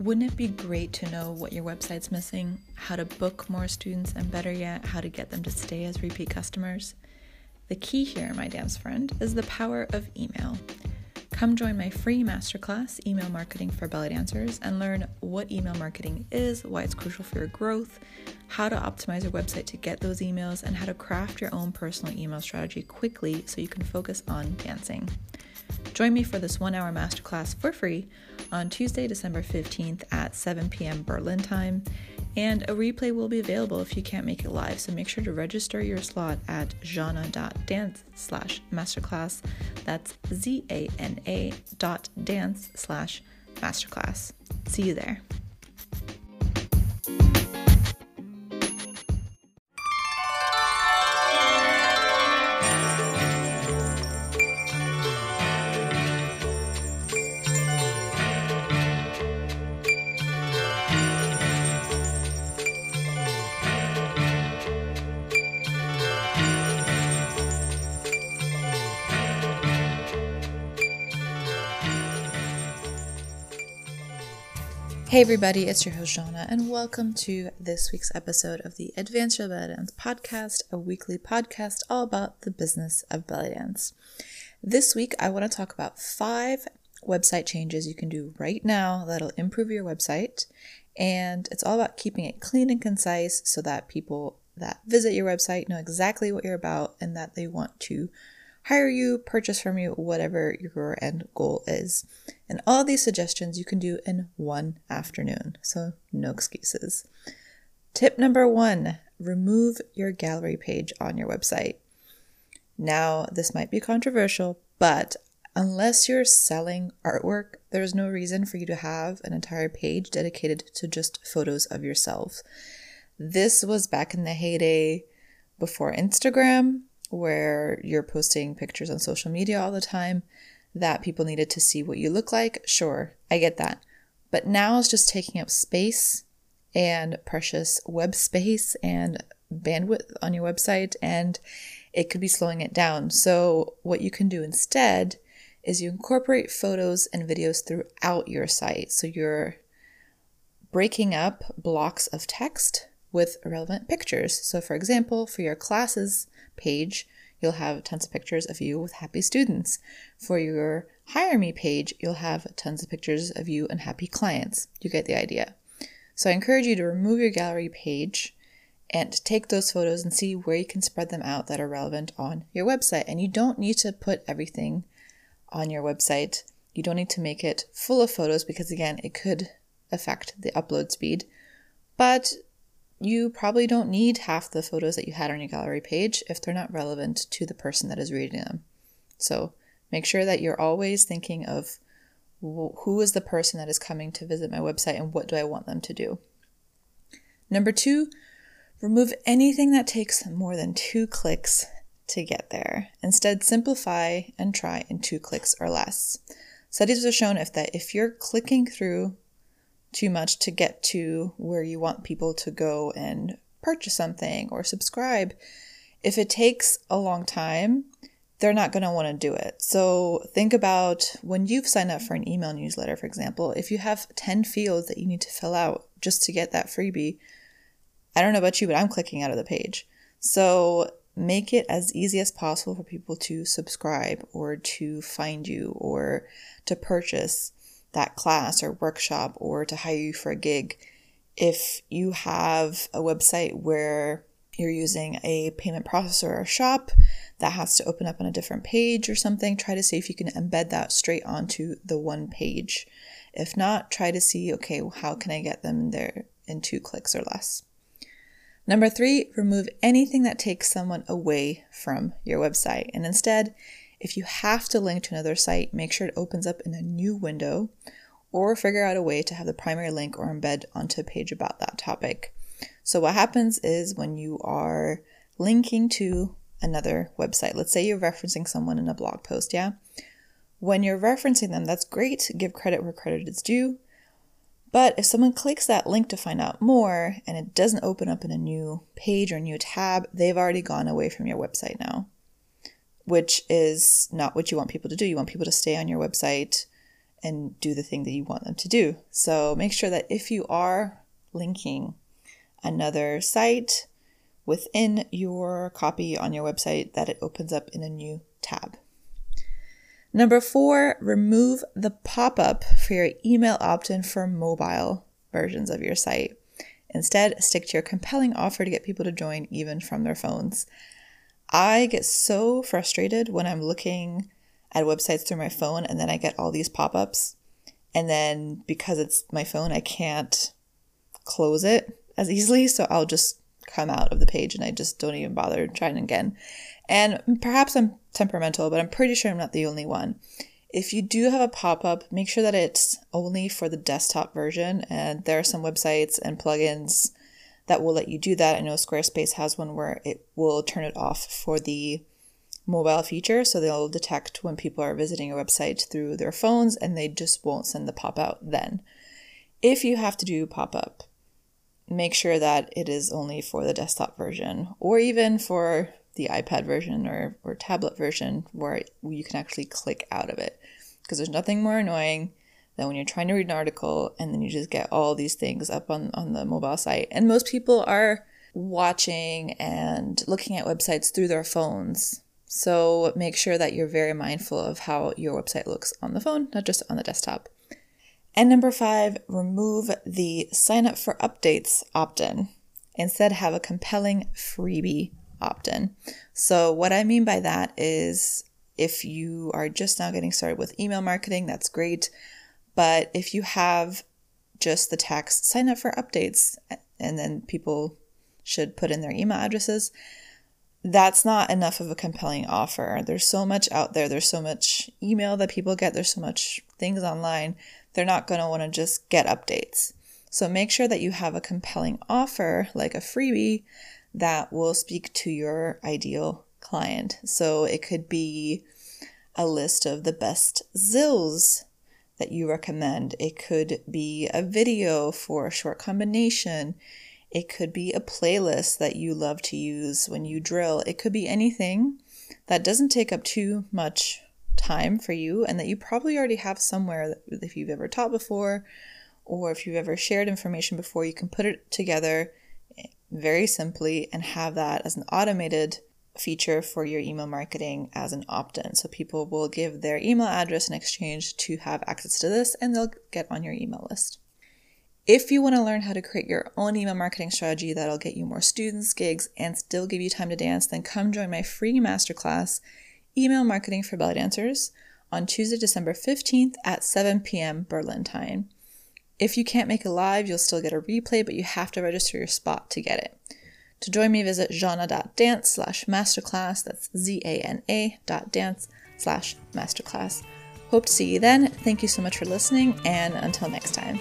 Wouldn't it be great to know what your website's missing, how to book more students, and better yet, how to get them to stay as repeat customers? The key here, my dance friend, is the power of email. Come join my free masterclass, Email Marketing for Belly Dancers, and learn what email marketing is, why it's crucial for your growth, how to optimize your website to get those emails, and how to craft your own personal email strategy quickly so you can focus on dancing. Join me for this one hour masterclass for free on Tuesday, December 15th at 7 p.m. Berlin time. And a replay will be available if you can't make it live. So make sure to register your slot at zana.dance slash masterclass. That's Z A N A dot dance slash masterclass. See you there. Hey everybody, it's your host Shauna, and welcome to this week's episode of the Advanced Belly Dance Podcast, a weekly podcast all about the business of belly dance. This week, I want to talk about five website changes you can do right now that'll improve your website, and it's all about keeping it clean and concise so that people that visit your website know exactly what you're about and that they want to hire you, purchase from you, whatever your end goal is. And all these suggestions you can do in one afternoon, so no excuses. Tip number one remove your gallery page on your website. Now, this might be controversial, but unless you're selling artwork, there's no reason for you to have an entire page dedicated to just photos of yourself. This was back in the heyday before Instagram, where you're posting pictures on social media all the time that people needed to see what you look like. Sure, I get that. But now it's just taking up space and precious web space and bandwidth on your website, and it could be slowing it down. So, what you can do instead is you incorporate photos and videos throughout your site. So, you're breaking up blocks of text with relevant pictures. So, for example, for your classes page, you'll have tons of pictures of you with happy students. For your Hire Me page, you'll have tons of pictures of you and happy clients. You get the idea. So, I encourage you to remove your gallery page and take those photos and see where you can spread them out that are relevant on your website. And you don't need to put everything on your website. You don't need to make it full of photos because, again, it could affect the upload speed. But you probably don't need half the photos that you had on your gallery page if they're not relevant to the person that is reading them. So make sure that you're always thinking of who is the person that is coming to visit my website and what do I want them to do. Number two, remove anything that takes more than two clicks to get there. Instead, simplify and try in two clicks or less. Studies have shown if that if you're clicking through too much to get to where you want people to go and purchase something or subscribe, if it takes a long time, they're not going to want to do it. So think about when you've signed up for an email newsletter, for example, if you have 10 fields that you need to fill out just to get that freebie, I don't know about you, but I'm clicking out of the page. So make it as easy as possible for people to subscribe or to find you or to purchase that class or workshop or to hire you for a gig. If you have a website where you're using a payment processor or shop that has to open up on a different page or something, try to see if you can embed that straight onto the one page. If not, try to see okay, how can I get them there in two clicks or less? Number three, remove anything that takes someone away from your website and instead if you have to link to another site, make sure it opens up in a new window or figure out a way to have the primary link or embed onto a page about that topic. So, what happens is when you are linking to another website, let's say you're referencing someone in a blog post, yeah? When you're referencing them, that's great, give credit where credit is due. But if someone clicks that link to find out more and it doesn't open up in a new page or new tab, they've already gone away from your website now which is not what you want people to do. You want people to stay on your website and do the thing that you want them to do. So make sure that if you are linking another site within your copy on your website, that it opens up in a new tab. Number four, remove the pop up for your email opt in for mobile versions of your site. Instead, stick to your compelling offer to get people to join even from their phones. I get so frustrated when I'm looking at websites through my phone and then I get all these pop ups. And then because it's my phone, I can't close it as easily. So I'll just come out of the page and I just don't even bother trying again. And perhaps I'm temperamental, but I'm pretty sure I'm not the only one. If you do have a pop up, make sure that it's only for the desktop version. And there are some websites and plugins that will let you do that. I know Squarespace has one where it will turn it off for the mobile feature. So they'll detect when people are visiting a website through their phones and they just won't send the pop out then. If you have to do pop up, make sure that it is only for the desktop version or even for the iPad version or, or tablet version where you can actually click out of it. Because there's nothing more annoying than when you're trying to read an article and then you just get all these things up on, on the mobile site. And most people are watching and looking at websites through their phones. So make sure that you're very mindful of how your website looks on the phone, not just on the desktop. And number five, remove the sign up for updates opt in. Instead, have a compelling freebie opt in. So, what I mean by that is if you are just now getting started with email marketing, that's great. But if you have just the text sign up for updates and then people should put in their email addresses, that's not enough of a compelling offer. There's so much out there, there's so much email that people get, there's so much things online they're not going to want to just get updates. So make sure that you have a compelling offer, like a freebie, that will speak to your ideal client. So it could be a list of the best Zills that you recommend. It could be a video for a short combination. It could be a playlist that you love to use when you drill. It could be anything that doesn't take up too much time for you and that you probably already have somewhere if you've ever taught before or if you've ever shared information before, you can put it together very simply and have that as an automated feature for your email marketing as an opt in. So people will give their email address in exchange to have access to this and they'll get on your email list. If you want to learn how to create your own email marketing strategy that'll get you more students, gigs, and still give you time to dance, then come join my free masterclass Email Marketing for Belly Dancers on Tuesday, December 15th at 7 p.m. Berlin time. If you can't make it live, you'll still get a replay, but you have to register your spot to get it. To join me, visit zana.dance slash masterclass. That's Z-A-N-A dot dance slash masterclass. Hope to see you then. Thank you so much for listening, and until next time.